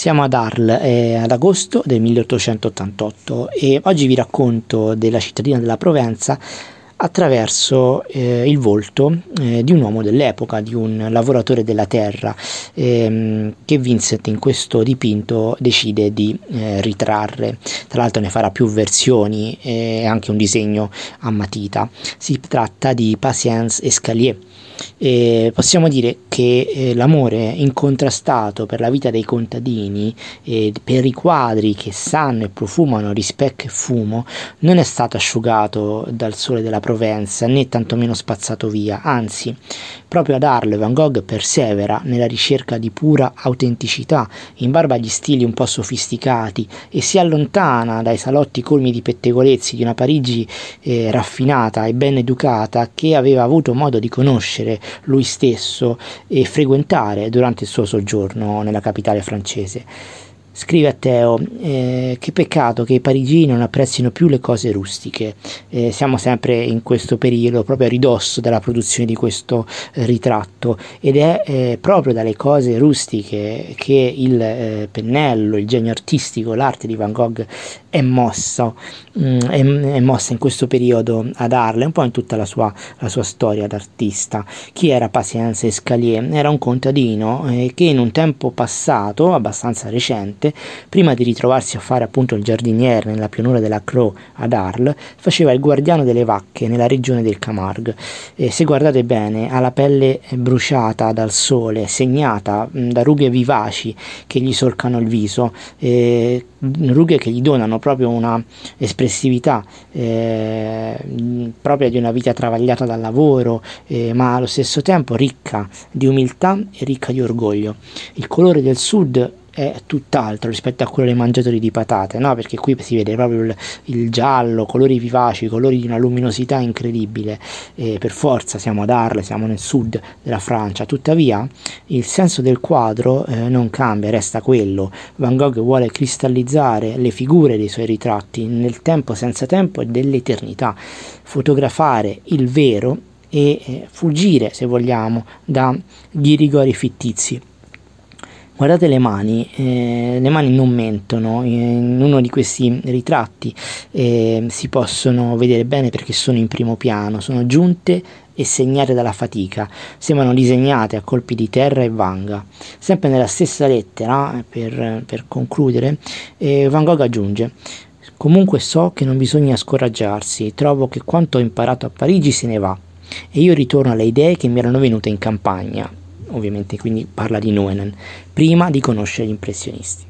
Siamo ad Arles, eh, ad agosto del 1888 e oggi vi racconto della cittadina della Provenza attraverso eh, il volto eh, di un uomo dell'epoca, di un lavoratore della terra ehm, che Vincent in questo dipinto decide di eh, ritrarre. Tra l'altro ne farà più versioni e anche un disegno a matita. Si tratta di Patience Escalier. E possiamo dire che eh, l'amore incontrastato per la vita dei contadini, eh, per i quadri che sanno e profumano rispecchio e fumo, non è stato asciugato dal sole della Provenza né tantomeno spazzato via, anzi, proprio ad Arles Van Gogh persevera nella ricerca di pura autenticità, in barba agli stili un po' sofisticati e si allontana dai salotti colmi di pettegolezzi di una Parigi eh, raffinata e ben educata che aveva avuto modo di conoscere lui stesso e frequentare durante il suo soggiorno nella capitale francese. Scrive a Teo, eh, che peccato che i parigini non apprezzino più le cose rustiche. Eh, siamo sempre in questo periodo, proprio a ridosso della produzione di questo eh, ritratto ed è eh, proprio dalle cose rustiche che il eh, pennello, il genio artistico, l'arte di Van Gogh è mossa, mm, è, è, mossa in questo periodo ad Arles, un po' in tutta la sua, la sua storia d'artista. Chi era Patience Escalier? Era un contadino che in un tempo passato, abbastanza recente, prima di ritrovarsi a fare appunto il giardiniere nella pianura della Cro ad Arles, faceva il guardiano delle vacche nella regione del Camargue. E se guardate bene, ha la pelle bruciata dal sole, segnata da rughe vivaci che gli solcano il viso, eh, rughe che gli donano proprio una espressività eh, propria di una vita travagliata dal lavoro, eh, ma allo stesso tempo ricca di umiltà e ricca di orgoglio. Il colore del sud è tutt'altro rispetto a quello dei mangiatori di patate, no? perché qui si vede proprio il, il giallo, colori vivaci, colori di una luminosità incredibile, e per forza siamo ad Arles, siamo nel sud della Francia, tuttavia il senso del quadro eh, non cambia, resta quello, Van Gogh vuole cristallizzare le figure dei suoi ritratti nel tempo senza tempo e dell'eternità, fotografare il vero e eh, fuggire, se vogliamo, dagli rigori fittizi guardate le mani, eh, le mani non mentono, in uno di questi ritratti eh, si possono vedere bene perché sono in primo piano, sono giunte e segnate dalla fatica, sembrano disegnate a colpi di terra e vanga. Sempre nella stessa lettera, per, per concludere, eh, Van Gogh aggiunge Comunque so che non bisogna scoraggiarsi, trovo che quanto ho imparato a Parigi se ne va e io ritorno alle idee che mi erano venute in campagna ovviamente quindi parla di Nuenen, prima di conoscere gli impressionisti.